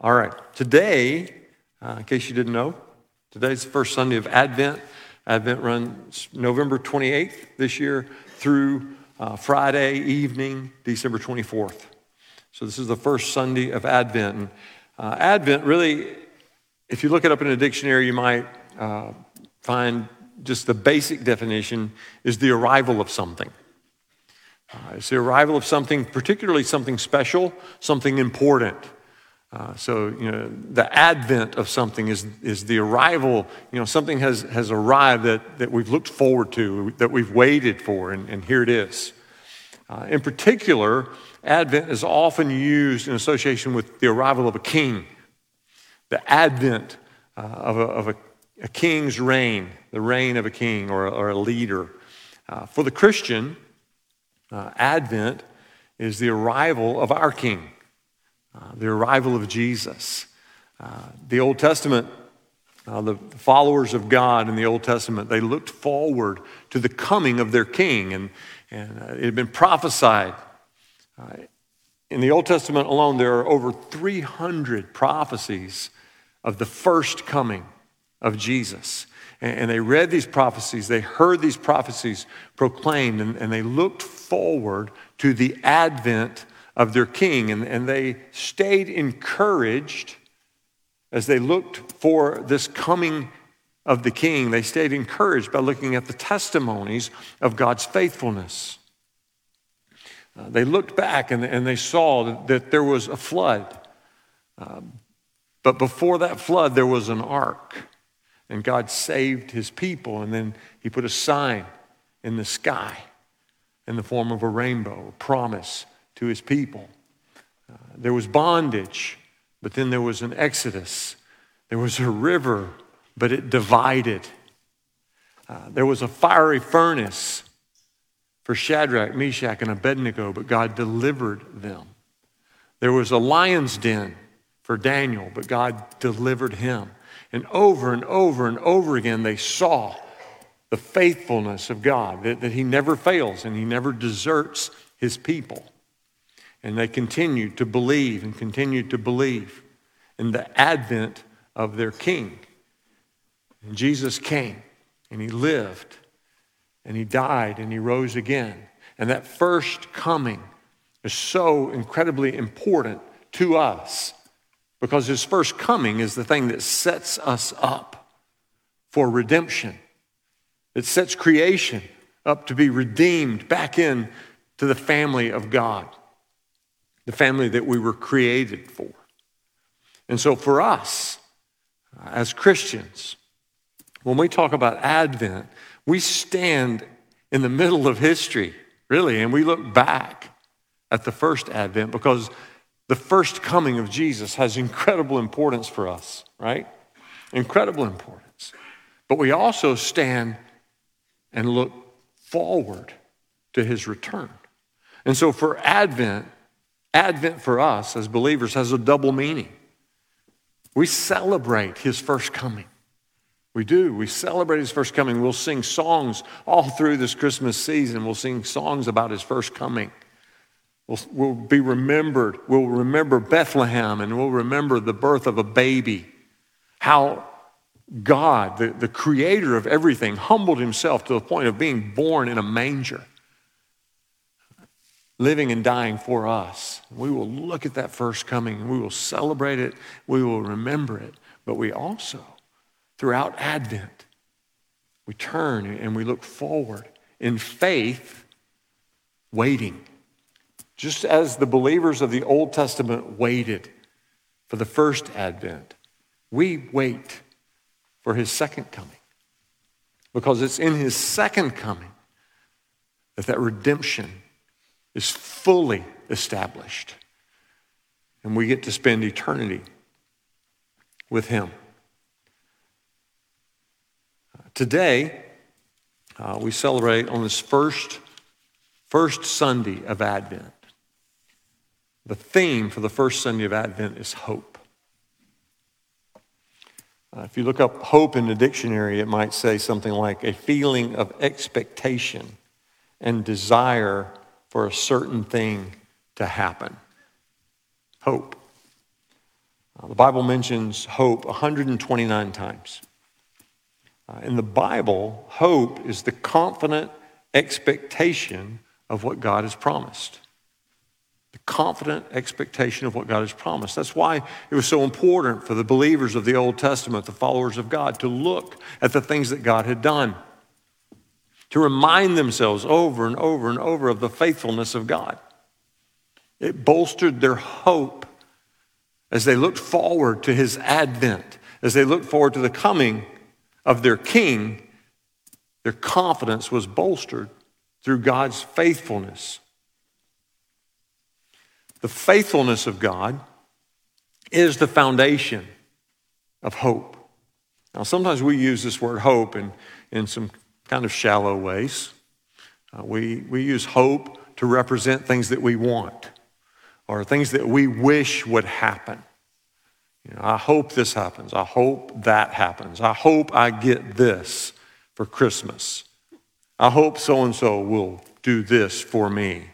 All right, today, uh, in case you didn't know, today's the first Sunday of Advent. Advent runs November 28th this year through uh, Friday evening, December 24th. So this is the first Sunday of Advent. And, uh, Advent really, if you look it up in a dictionary, you might uh, find just the basic definition is the arrival of something. Uh, it's the arrival of something, particularly something special, something important. Uh, so, you know, the advent of something is, is the arrival, you know, something has, has arrived that, that we've looked forward to, that we've waited for, and, and here it is. Uh, in particular, Advent is often used in association with the arrival of a king, the advent uh, of, a, of a, a, king's reign, the reign of a king or, or a leader. Uh, for the Christian, uh, Advent is the arrival of our king. Uh, the arrival of Jesus. Uh, the Old Testament, uh, the followers of God in the Old Testament, they looked forward to the coming of their king, and, and uh, it had been prophesied. Uh, in the Old Testament alone, there are over 300 prophecies of the first coming of Jesus. And, and they read these prophecies, they heard these prophecies proclaimed, and, and they looked forward to the advent of their king. And, and they stayed encouraged as they looked for this coming of the king. They stayed encouraged by looking at the testimonies of God's faithfulness. Uh, they looked back and, and they saw that, there was a flood. Um, but before that flood, there was an ark. And God saved his people. And then he put a sign in the sky in the form of a rainbow, a promise to his people. Uh, there was bondage, but then there was an exodus. There was a river, but it divided. Uh, there was a fiery furnace for Shadrach, Meshach, and Abednego, but God delivered them. There was a lion's den for Daniel, but God delivered him. And over and over and over again, they saw the faithfulness of God, that, that He never fails and He never deserts His people. And they continued to believe and continued to believe in the advent of their king. And Jesus came and he lived and he died and he rose again. And that first coming is so incredibly important to us because his first coming is the thing that sets us up for redemption. It sets creation up to be redeemed back in to the family of God the family that we were created for. And so, for us uh, as Christians, when we talk about Advent, we stand in the middle of history, really, and we look back at the first Advent because the first coming of Jesus has incredible importance for us, right? Incredible importance. But we also stand and look forward to his return. And so for Advent, Advent for us as believers has a double meaning. We celebrate his first coming. We do. We celebrate his first coming. We'll sing songs all through this Christmas season. We'll sing songs about his first coming. We'll, we'll be remembered. We'll remember Bethlehem and we'll remember the birth of a baby. How God, the, the creator of everything, humbled himself to the point of being born in a manger living and dying for us. We will look at that first coming we will celebrate it, we will remember it. But we also, throughout Advent, we turn and we look forward in faith, waiting. Just as the believers of the Old Testament waited for the first Advent, we wait for his second coming. Because it's in his second coming that that redemption is fully established. And we get to spend eternity with Him. Today, uh, we celebrate on this first, first Sunday of Advent. The theme for the first Sunday of Advent is hope. Uh, if you look up hope in the dictionary, it might say something like a feeling of expectation and desire for a certain thing to happen. Hope. Uh, the Bible mentions hope 129 times. Uh, in the Bible, hope is the confident expectation of what God has promised. The confident expectation of what God has promised. That's why it was so important for the believers of the Old Testament, the followers of God, to look at the things that God had done, to remind themselves over and over and over of the faithfulness of God. It bolstered their hope as they looked forward to his advent, as they looked forward to the coming of their king, their confidence was bolstered through God's faithfulness. The faithfulness of God is the foundation of hope. Now, sometimes we use this word hope in, in some kind of shallow ways. Uh, we, we use hope to represent things that we want or things that we wish would happen. You know, I hope this happens. I hope that happens. I hope I get this for Christmas. I hope so and so will do this for me.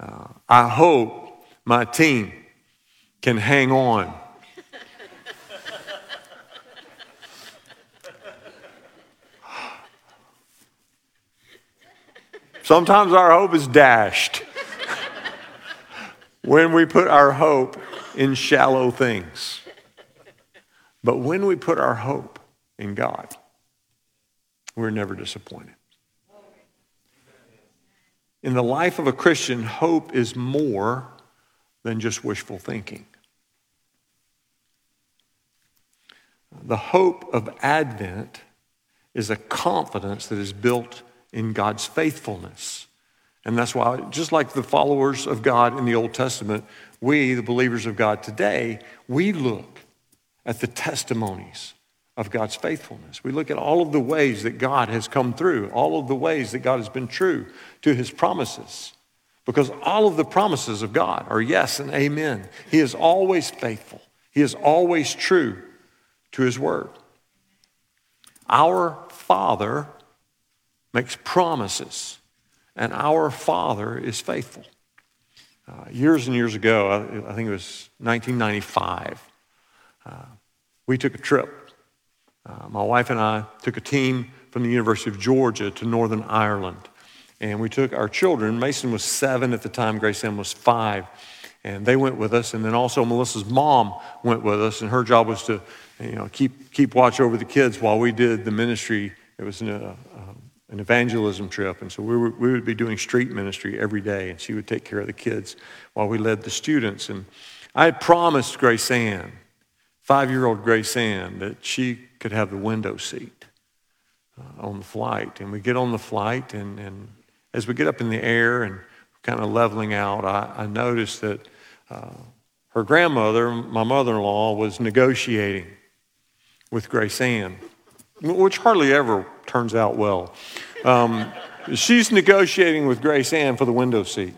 Uh, I hope my team can hang on. Sometimes our hope is dashed when we put our hope in shallow things. But when we put our hope in God, we're never disappointed. In the life of a Christian, hope is more than just wishful thinking. The hope of Advent is a confidence that is built in God's faithfulness. And that's why, just like the followers of God in the Old Testament, we, the believers of God today, we look at the testimonies of God's faithfulness. We look at all of the ways that God has come through, all of the ways that God has been true to his promises. Because all of the promises of God are yes and amen. He is always faithful, He is always true to His word. Our Father makes promises, and our Father is faithful. Uh, years and years ago, I, I, think it was 1995, uh, we took a trip. Uh, my wife and I took a team from the University of Georgia to Northern Ireland. And we took our children. Mason was seven at the time, Grace Ann was five. And they went with us. And then also Melissa's mom went with us. And her job was to you know, keep, keep watch over the kids while we did the ministry. It was uh, an evangelism trip. And so we, were, we would be doing street ministry every day. And she would take care of the kids while we led the students. And I had promised Grace Ann, five year old Grace Ann, that she could have the window seat uh, on the flight. And we get on the flight, and, and as we get up in the air and kind of leveling out, I, I noticed that uh, her grandmother, my mother in law, was negotiating with Grace Ann, which hardly ever turns out well. Um, she's negotiating with Grace Ann for the window seat.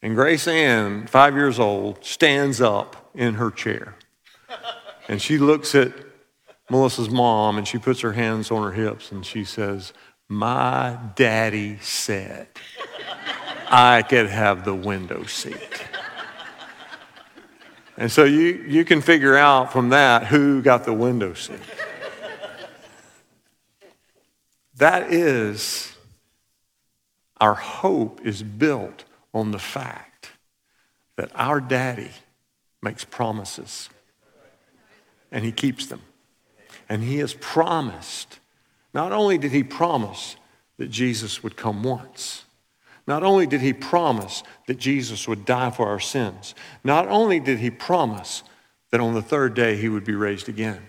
And Grace Ann, five years old, stands up in her chair. And she looks at Melissa's mom and she puts her hands on her hips and she says, my daddy said I could have the window seat. And so you, you can figure out from that who got the window seat. That is, our hope is built on the fact that our daddy makes promises and he keeps them. And he has promised not only did he promise that Jesus would come once, not only did he promise that Jesus would die for our sins, not only did he promise that on the third day he would be raised again,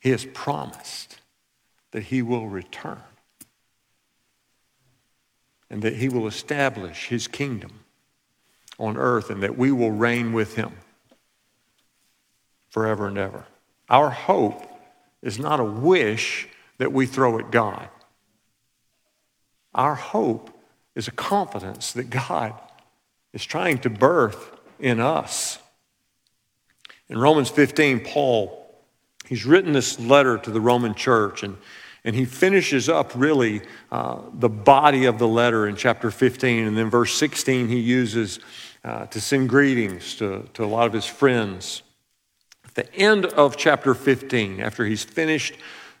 he has promised that he will return and that he will establish his kingdom on earth and that we will reign with him forever and ever. Our hope is not a wish that we throw at God. Our hope is a confidence that God is trying to birth in us. In Romans 15, Paul, he's written this letter to the Roman church, and, and he finishes up really uh, the body of the letter in chapter 15. And then verse 16, he uses uh, to send greetings to, to a lot of his friends. At the end of chapter 15, after he's finished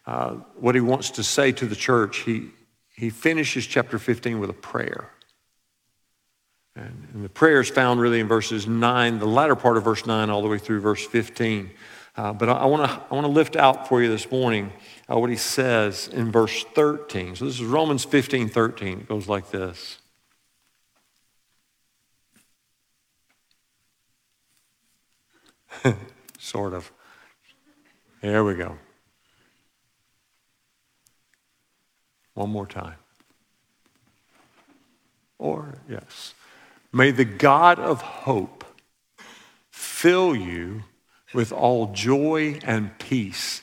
uh, what he wants to say to the church, he, he finishes chapter 15 with a prayer. And, and the prayer is found really in verses 9, the latter part of verse 9, all the way through verse 15. Uh, but I, I want to I wanna lift out for you this morning uh, what he says in verse 13. So this is Romans 15 13. It goes like this. sort of. There we go. One more time. Or, yes. May the God of hope fill you with all joy and peace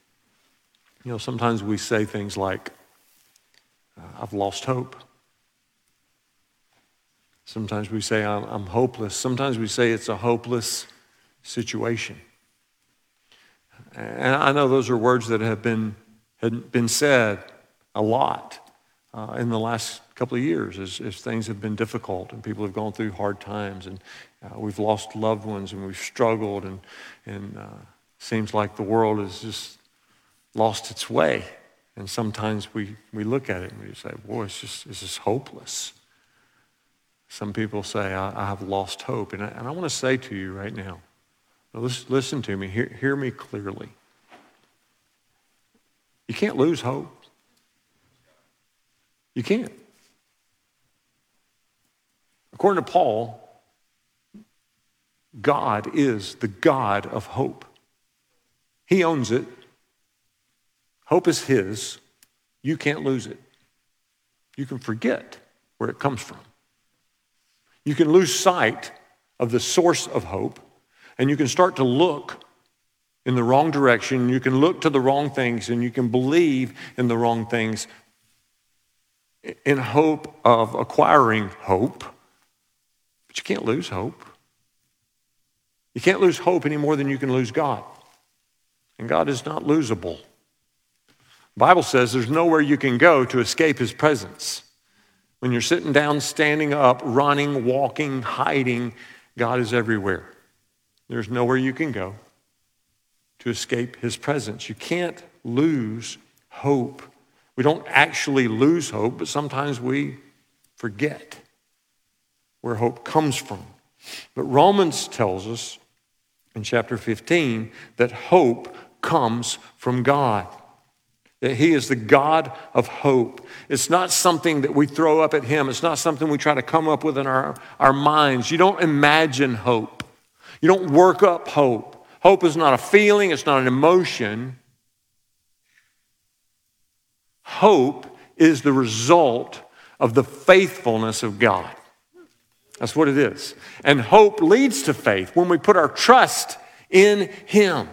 You know, sometimes we say things like, uh, I've lost hope. Sometimes we say, I'm, hopeless. Sometimes we say it's a hopeless situation. And I know those are words that have been, had been said a lot uh, in the last couple of years as, as, things have been difficult and people have gone through hard times and uh, we've lost loved ones and we've struggled and, and uh, seems like the world is just lost its way. And sometimes we, we look at it and we say, boy, it's just, it's just hopeless. Some people say, I, I have lost hope. And I, and I want to say to you right now, listen, listen to me, hear, hear me clearly. You can't lose hope. You can't. According to Paul, God is the God of hope. He owns it. Hope is His. You can't lose it. You can forget where it comes from. You can lose sight of the source of hope, and you can start to look in the wrong direction. You can look to the wrong things, and you can believe in the wrong things in hope of acquiring hope. But you can't lose hope. You can't lose hope any more than you can lose God. And God is not losable. Bible says there's nowhere you can go to escape his presence. When you're sitting down, standing up, running, walking, hiding, God is everywhere. There's nowhere you can go to escape his presence. You can't lose hope. We don't actually lose hope, but sometimes we forget where hope comes from. But Romans tells us in chapter 15 that hope comes from God that He is the God of hope. It's not something that we throw up at Him, it's not something we try to come up with in our, our minds. You don't imagine hope, you don't work up hope. Hope is not a feeling, it's not an emotion. Hope is the result of the faithfulness of God. That's what it is. And hope leads to faith when we put our trust in Him.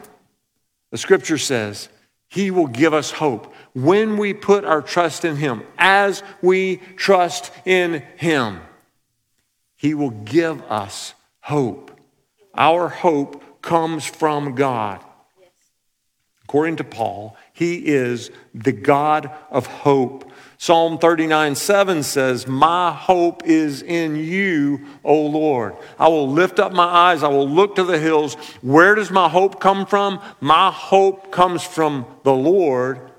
The scripture says, he will give us hope when we put our trust in Him. As we trust in Him, He will give us hope. Our hope comes from God. According to Paul, He is the God of hope. Psalm 39 7 says, My hope is in you, O Lord. I will lift up my eyes, I will look to the hills. Where does my hope come from? My hope comes from the Lord,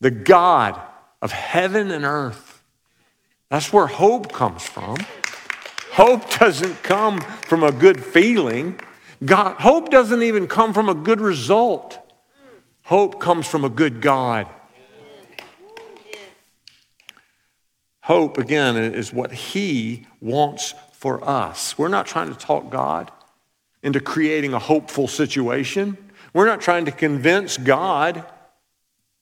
the God of heaven and earth. That's where hope comes from. Hope doesn't come from a good feeling. God, hope doesn't even come from a good result. Hope comes from a good God. Hope, again, is what He wants for us. We're not trying to talk God into creating a hopeful situation. We're not trying to convince God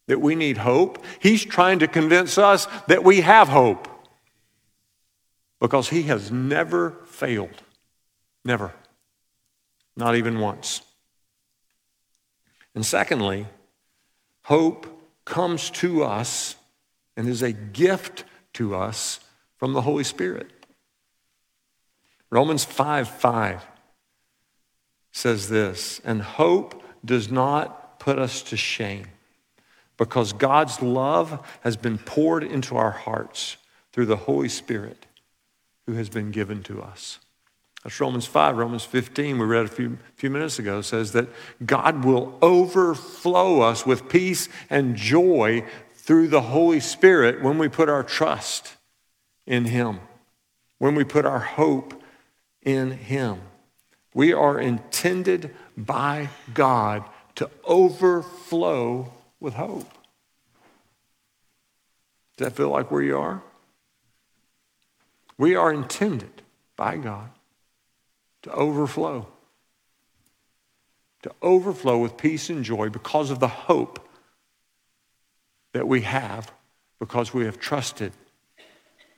that we need hope. He's trying to convince us that we have hope because He has never failed. Never. not even once. And secondly, hope comes to us and is a gift to us from the Holy Spirit. Romans 5 5 says this, and hope does not put us to shame because God's love has been poured into our hearts through the Holy Spirit who has been given to us. That's Romans 5. Romans 15, we read a few, few minutes ago, says that God will overflow us with peace and joy through the Holy Spirit when we put our trust in Him, when we put our hope in Him. We are intended by God to overflow with hope. Does that feel like where you are? We are intended by God to overflow. To overflow with peace and joy because of the hope that we have because we have trusted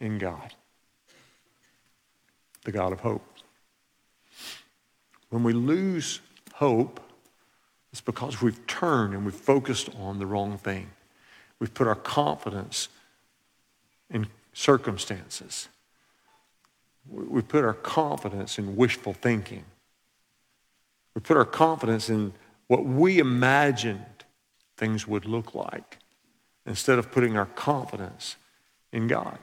in God, the God of hope. When we lose hope, it's because we've turned and we've focused on the wrong thing. We've put our confidence in circumstances we put our confidence in wishful thinking. We put our confidence in what we imagined things would look like instead of putting our confidence in God.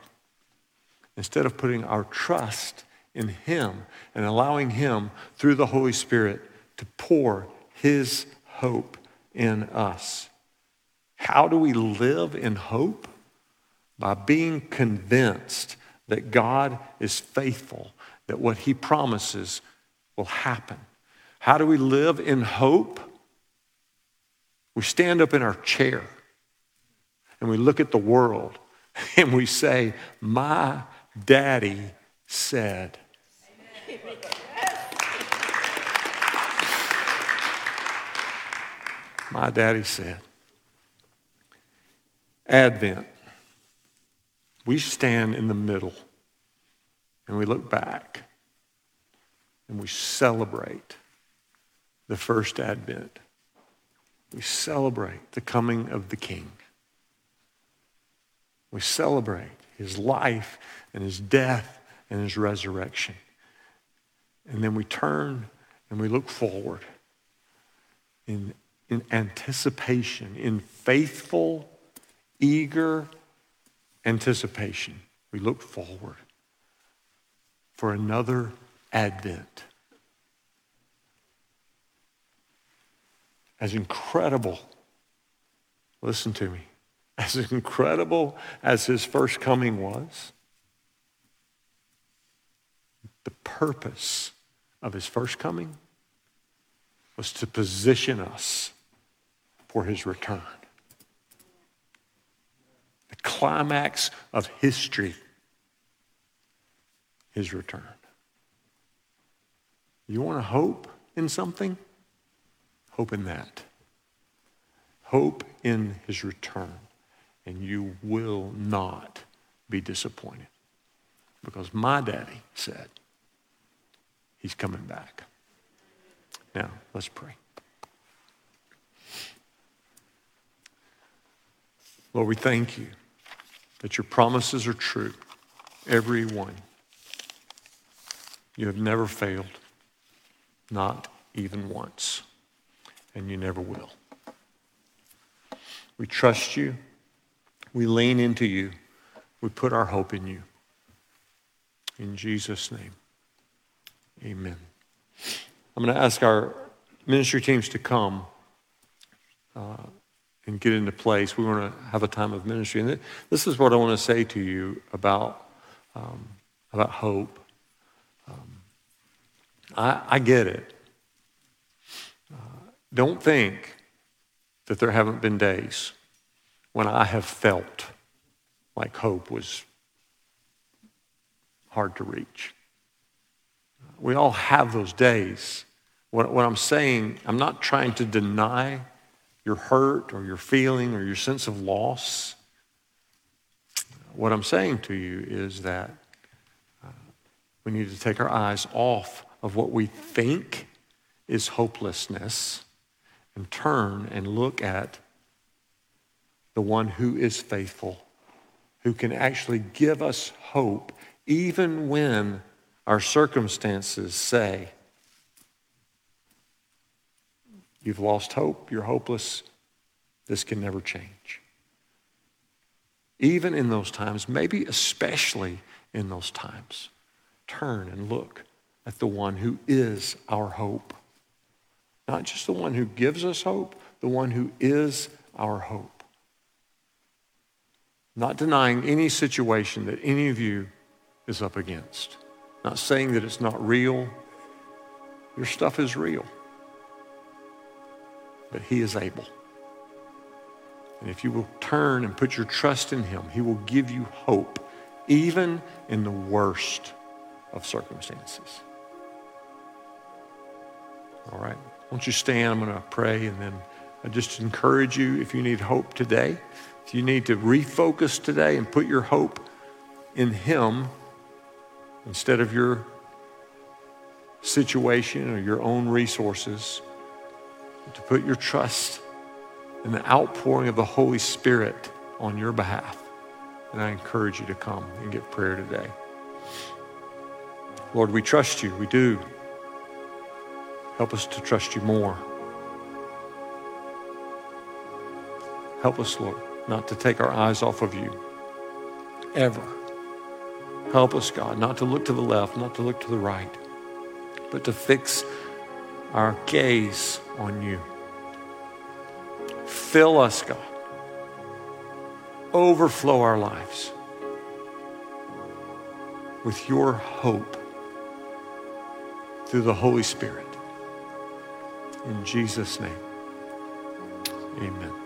Instead of putting our trust in Him and allowing Him through the Holy Spirit to pour His hope in us. How do we live in hope? By being convinced that God is faithful, that what he promises will happen. How do we live in hope? We stand up in our chair and we look at the world and we say, My daddy said. My daddy said. Advent we stand in the middle and we look back and we celebrate the first advent. We celebrate the coming of the King. We celebrate his life and his death and his resurrection. And then we turn and we look forward in, in anticipation, in faithful, eager anticipation. We look forward for another advent. As incredible, listen to me, as incredible as his first coming was, the purpose of his first coming was to position us for his return The climax of history, his return. You want to hope in something? Hope in that. Hope in his return, and you will not be disappointed. Because my daddy said he's coming back. Now, let's pray. Lord, we thank you that your promises are true, every one. You have never failed, not even once, and you never will. We trust you. We lean into you. We put our hope in you. In Jesus' name, amen. I'm going to ask our ministry teams to come. Uh, and get into place. We want to have a time of ministry. And this is what I want to say to you about, um, about hope. Um, I, I, get it. Uh, don't think that there haven't been days when I have felt like hope was hard to reach. We all have those days. What, what I'm saying, I'm not trying to deny your hurt or your feeling or your sense of loss. What I'm saying to you is that uh, we need to take our eyes off of what we think is hopelessness and turn and look at the one who is faithful, who can actually give us hope even when our circumstances say, You've lost hope, you're hopeless, this can never change. Even in those times, maybe especially in those times, turn and look at the one who is our hope. Not just the one who gives us hope, the one who is our hope. Not denying any situation that any of you is up against. Not saying that it's not real. Your stuff is real. But He is able. And if you will turn and put your trust in Him, He will give you hope, even in the worst of circumstances. All right. Won't you stand? I'm going to pray and then I just encourage you if you need hope today, you need to refocus today and put your hope in Him instead of your situation or your own resources, to put your trust in the outpouring of the Holy Spirit on your behalf. And I encourage you to come and get prayer today. Lord, we trust you. We do. Help us to trust you more. Help us, Lord, not to take our eyes off of you ever. Help us, God, not to look to the left, not to look to the right, but to fix our gaze on you. Fill us, God. Overflow our lives with your hope through the Holy Spirit. In Jesus' name, amen.